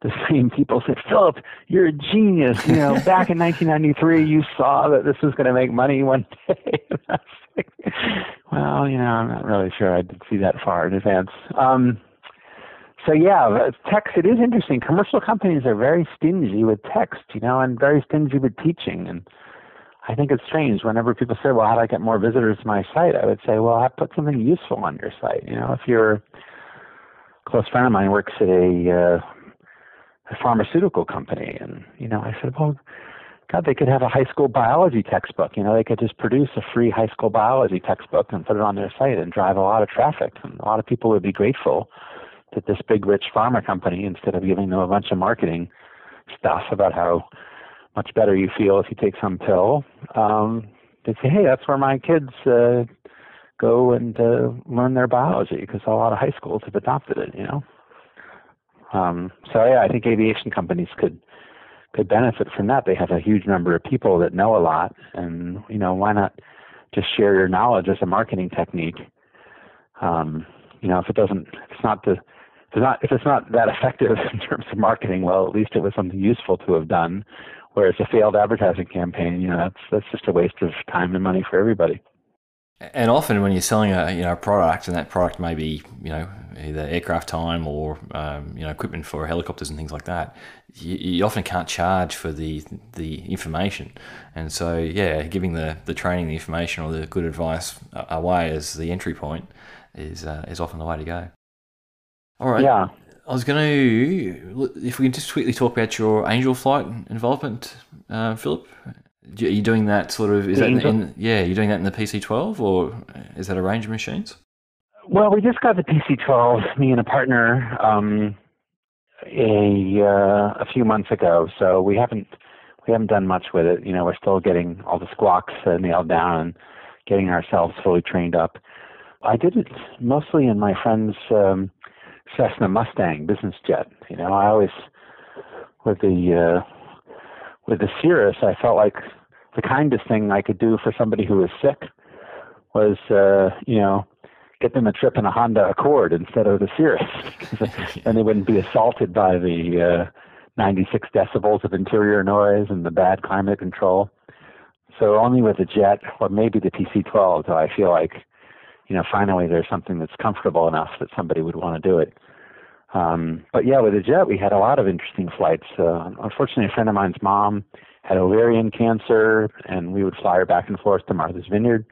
the same people said, Philip, you're a genius. You know, back in 1993, you saw that this was going to make money one day. like, well, you know, I'm not really sure I did see that far in advance. Um, so yeah, text. It is interesting. Commercial companies are very stingy with text, you know, and very stingy with teaching. And I think it's strange whenever people say, "Well, how do I get more visitors to my site?" I would say, "Well, I put something useful on your site." You know, if you're a close friend of mine works at a, uh, a pharmaceutical company, and you know, I said, "Well, God, they could have a high school biology textbook. You know, they could just produce a free high school biology textbook and put it on their site and drive a lot of traffic. And a lot of people would be grateful that this big rich pharma company, instead of giving them a bunch of marketing stuff about how much better you feel if you take some pill. Um, they say, hey, that's where my kids uh, go and uh, learn their biology because a lot of high schools have adopted it. You know. Um, so yeah, I think aviation companies could could benefit from that. They have a huge number of people that know a lot, and you know, why not just share your knowledge as a marketing technique? Um, you know, if it doesn't, if it's not the if it's not if it's not that effective in terms of marketing, well, at least it was something useful to have done Whereas a failed advertising campaign, you know, that's that's just a waste of time and money for everybody. And often, when you're selling a you know a product, and that product may be you know either aircraft time or um, you know equipment for helicopters and things like that, you, you, often can't charge for the the information. And so, yeah, giving the the training, the information, or the good advice away as the entry point is uh, is often the way to go. All right. Yeah. I was going to, if we can just quickly talk about your angel flight involvement, uh, Philip. Are you doing that sort of? Is that in, in, yeah? You're doing that in the PC12, or is that a range of machines? Well, we just got the PC12, me and a partner, um, a uh, a few months ago. So we haven't we haven't done much with it. You know, we're still getting all the squawks uh, nailed down and getting ourselves fully trained up. I did it mostly in my friend's um, Cessna Mustang business jet. You know, I always with the uh, with the Cirrus, I felt like the kindest thing I could do for somebody who was sick was, uh, you know, get them a trip in a Honda Accord instead of the Cirrus, then they wouldn't be assaulted by the uh, 96 decibels of interior noise and the bad climate control. So only with the Jet or maybe the PC-12 do I feel like, you know, finally there's something that's comfortable enough that somebody would want to do it. Um, but yeah, with the Jet we had a lot of interesting flights. Uh, unfortunately, a friend of mine's mom had ovarian cancer, and we would fly her back and forth to Martha's Vineyard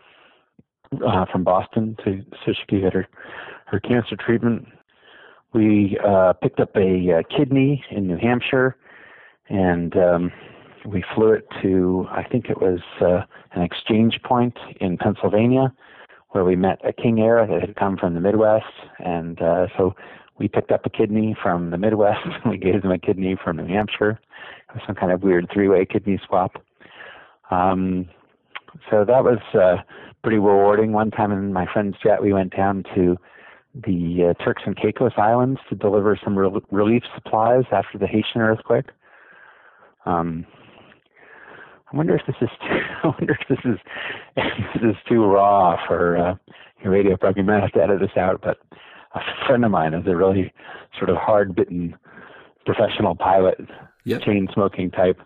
uh, from Boston to so she could get her her cancer treatment. We uh, picked up a, a kidney in New Hampshire, and um, we flew it to I think it was uh, an exchange point in Pennsylvania, where we met a King Air that had come from the Midwest, and uh, so we picked up a kidney from the Midwest and we gave them a kidney from New Hampshire. It was some kind of weird three-way kidney swap. Um, so that was uh, pretty rewarding. One time in my friend's jet, we went down to the uh, Turks and Caicos Islands to deliver some re- relief supplies after the Haitian earthquake. Um, I wonder if this is too, I wonder if this is if this is too raw for uh, your radio program. You might have to edit this out, but a friend of mine is a really sort of hard bitten professional pilot, yep. chain smoking type,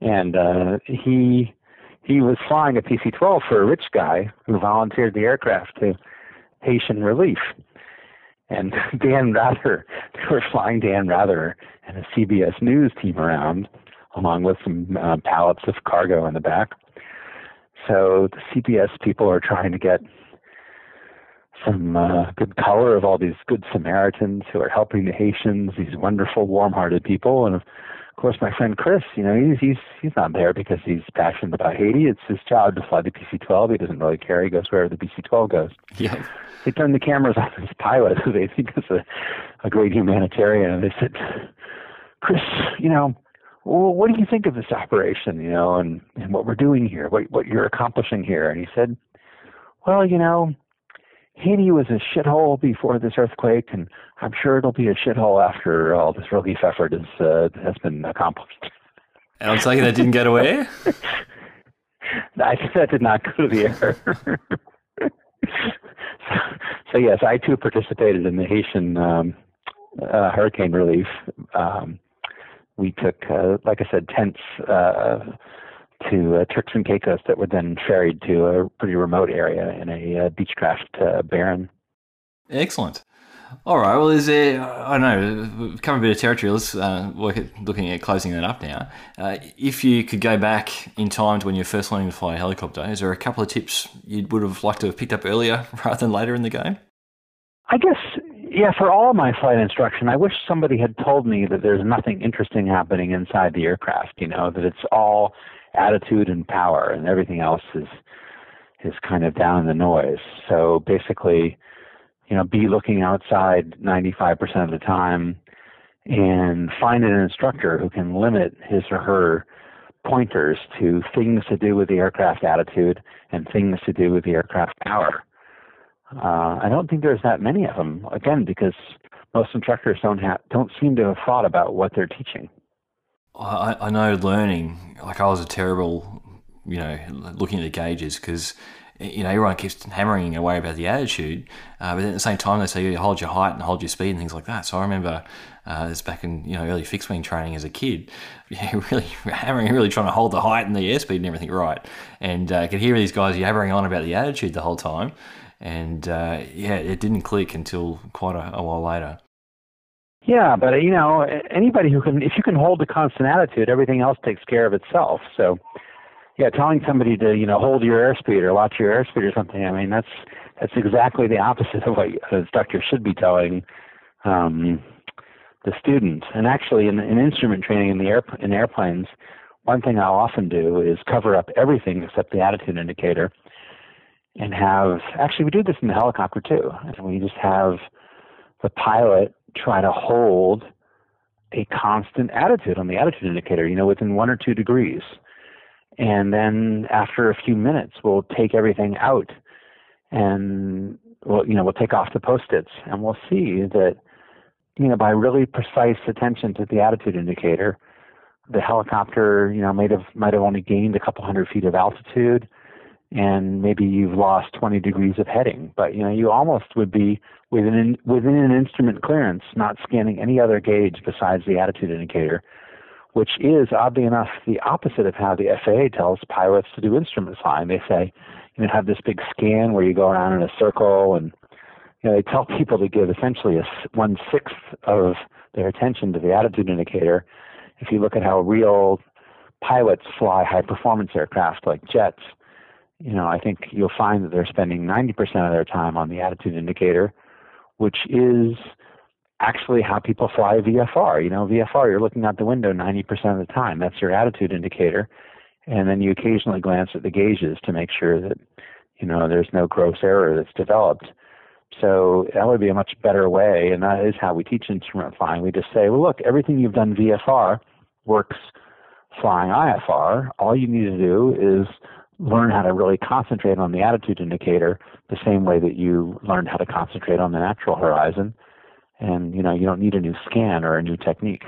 and uh, he he was flying a PC-12 for a rich guy who volunteered the aircraft to Haitian relief. And Dan Rather, they were flying Dan Rather and a CBS News team around, along with some uh, pallets of cargo in the back. So the CBS people are trying to get some uh, good color of all these good Samaritans who are helping the Haitians, these wonderful, warm-hearted people, and of course, my friend Chris, you know, he's he's he's not there because he's passionate about Haiti. It's his job to fly the PC-12. He doesn't really care. He goes wherever the PC-12 goes. Yeah. They turned the cameras on this pilot, who they think is a, a great humanitarian, and they said, "Chris, you know, well, what do you think of this operation? You know, and and what we're doing here, what what you're accomplishing here?" And he said, "Well, you know." Haiti was a shithole before this earthquake, and I'm sure it'll be a shithole after all this relief effort is, uh, has been accomplished. And I'm taking that didn't get away. I that did not go to the air. so, so, yes, I too participated in the Haitian um, uh, hurricane relief. Um, we took, uh, like I said, tents uh, to uh, Turks and Caicos that were then ferried to a pretty remote area in a uh, Beechcraft uh, Baron. Excellent. All right. Well, is there? I don't know. We've covered a bit of territory. Let's uh, look at looking at closing that up now. Uh, if you could go back in time to when you're first learning to fly a helicopter, is there a couple of tips you would have liked to have picked up earlier rather than later in the game? I guess, yeah. For all my flight instruction, I wish somebody had told me that there's nothing interesting happening inside the aircraft. You know, that it's all attitude and power, and everything else is is kind of down in the noise. So basically, you know, be looking outside 95% of the time and find an instructor who can limit his or her pointers to things to do with the aircraft attitude and things to do with the aircraft power. Uh, I don't think there's that many of them. Again, because most instructors don't have don't seem to have thought about what they're teaching. I, I know learning, like I was a terrible, you know, looking at the gauges because, you know, everyone keeps hammering away about the attitude, uh, but at the same time they say you hold your height and hold your speed and things like that. So I remember uh, this back in, you know, early fixed wing training as a kid, yeah, really hammering, really trying to hold the height and the airspeed and everything right. And uh, I could hear these guys yabbering on about the attitude the whole time. And uh, yeah, it didn't click until quite a, a while later. Yeah, but you know, anybody who can, if you can hold a constant attitude, everything else takes care of itself. So, yeah, telling somebody to you know hold your airspeed or watch your airspeed or something. I mean, that's that's exactly the opposite of what an instructor should be telling um, the student. And actually, in, in instrument training in the air in airplanes, one thing I'll often do is cover up everything except the attitude indicator and have actually we do this in the helicopter too. And we just have the pilot try to hold a constant attitude on the attitude indicator, you know, within one or two degrees. And then after a few minutes, we'll take everything out and we'll, you know, we'll take off the post-its and we'll see that, you know, by really precise attention to the attitude indicator, the helicopter, you know, might have might have only gained a couple hundred feet of altitude, and maybe you've lost 20 degrees of heading. But you know, you almost would be within within an instrument clearance, not scanning any other gauge besides the attitude indicator, which is oddly enough the opposite of how the FAA tells pilots to do instrument flying. They say, you know, have this big scan where you go around in a circle, and you know, they tell people to give essentially a one sixth of their attention to the attitude indicator if you look at how real pilots fly high performance aircraft like jets, you know, I think you'll find that they're spending 90% of their time on the attitude indicator, which is actually how people fly VFR. You know, VFR, you're looking out the window 90% of the time. That's your attitude indicator. And then you occasionally glance at the gauges to make sure that, you know, there's no gross error that's developed. So that would be a much better way, and that is how we teach instrument flying. We just say, well, look, everything you've done VFR, works flying IFR, all you need to do is learn how to really concentrate on the attitude indicator the same way that you learned how to concentrate on the natural horizon. And you know, you don't need a new scan or a new technique.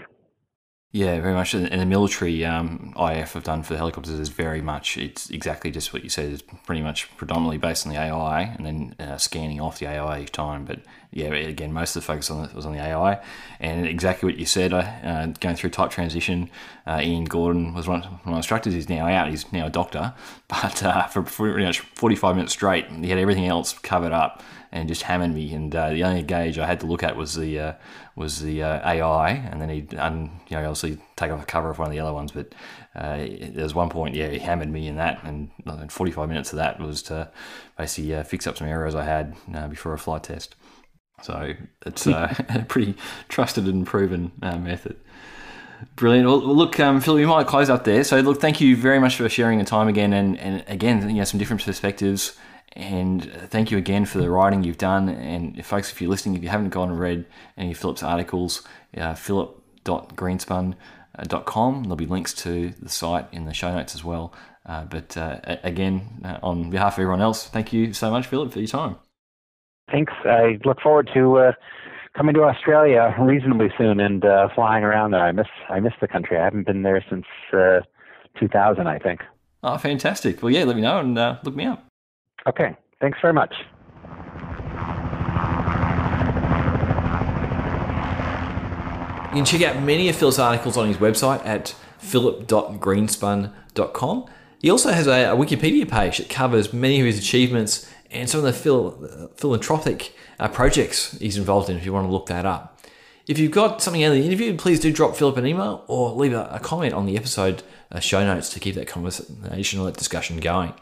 Yeah, very much. And the military um, IF have done for the helicopters is very much, it's exactly just what you said. It's pretty much predominantly based on the AI and then uh, scanning off the AI each time. But yeah, again, most of the focus on the, was on the AI. And exactly what you said, uh, going through type transition, uh, Ian Gordon was one of my instructors. He's now out, he's now a doctor. But uh, for, pretty much 45 minutes straight, he had everything else covered up and just hammered me. And uh, the only gauge I had to look at was the uh, was the uh, AI, and then he'd un, you know obviously take off the cover of one of the other ones. But uh, there was one point, yeah, he hammered me in that, and 45 minutes of that was to basically uh, fix up some errors I had uh, before a flight test. So it's a pretty trusted and proven method. Brilliant. Well, look, um, Phil, we might close up there. So, look, thank you very much for sharing your time again, and, and again, you know, some different perspectives and thank you again for the writing you've done. And folks, if you're listening, if you haven't gone and read any of Philip's articles, uh, philip.greenspun.com. There'll be links to the site in the show notes as well. Uh, but uh, again, uh, on behalf of everyone else, thank you so much, Philip, for your time. Thanks. I look forward to uh, coming to Australia reasonably soon and uh, flying around there. I miss I miss the country. I haven't been there since uh, 2000, I think. Oh, fantastic. Well, yeah, let me know and uh, look me up. Okay. Thanks very much. You can check out many of Phil's articles on his website at philip.greenspun.com. He also has a, a, Wikipedia page that covers many of his achievements and some of the phil, uh, philanthropic uh, projects he's involved in if you want to look that up. If you've got something out of the interview, please do drop Philip an email or leave a, a comment on the episode uh, show notes to keep that conversation or that discussion going.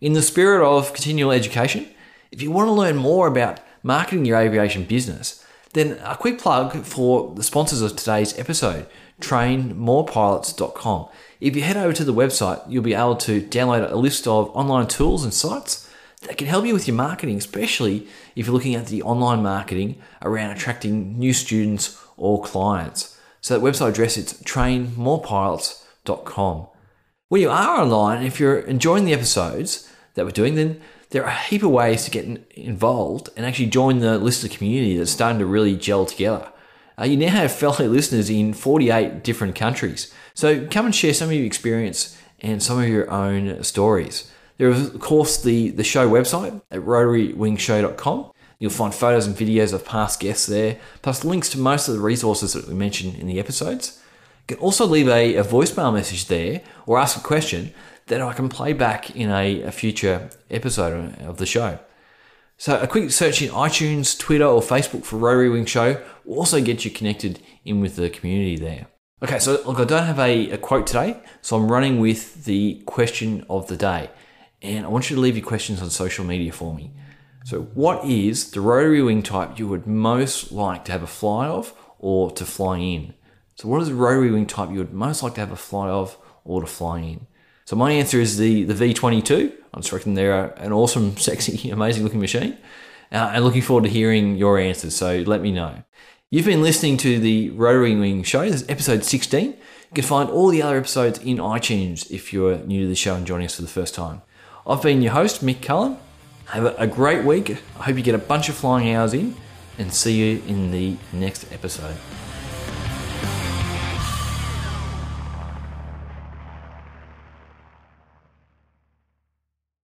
In the spirit of continual education, if you want to learn more about marketing your aviation business, then a quick plug for the sponsors of today's episode, trainmorepilots.com. If you head over to the website, you'll be able to download a list of online tools and sites that can help you with your marketing, especially if you're looking at the online marketing around attracting new students or clients. So that website address is trainmorepilots.com. When you are online, if you're enjoying the episodes that we're doing, then there are a heap of ways to get involved and actually join the listener community that's starting to really gel together. Uh, you now have fellow listeners in 48 different countries. So come and share some of your experience and some of your own stories. There is, of course, the, the show website at rotarywingshow.com. You'll find photos and videos of past guests there, plus links to most of the resources that we mentioned in the episodes. You can also leave a, a voicemail message there or ask a question that I can play back in a, a future episode of the show. So a quick search in iTunes, Twitter, or Facebook for Rotary Wing Show will also get you connected in with the community there. Okay, so look, I don't have a, a, quote today, so I'm running with the question of the day. And I want you to leave your questions on social media for me. So, what is the rotary wing type you would most like to have a fly of or to fly in? So, what is the rotary wing type you would most like to have a fly of or to fly in? So my answer is the, the V22. I'm just reckon they're an awesome, sexy, amazing looking machine. Uh, and looking forward to hearing your answers. So let me know. You've been listening to the Rotary Wing Show. This is episode 16. You can find all the other episodes in iTunes if you're new to the show and joining us for the first time. I've been your host, Mick Cullen. Have a great week. I hope you get a bunch of flying hours in and see you in the next episode.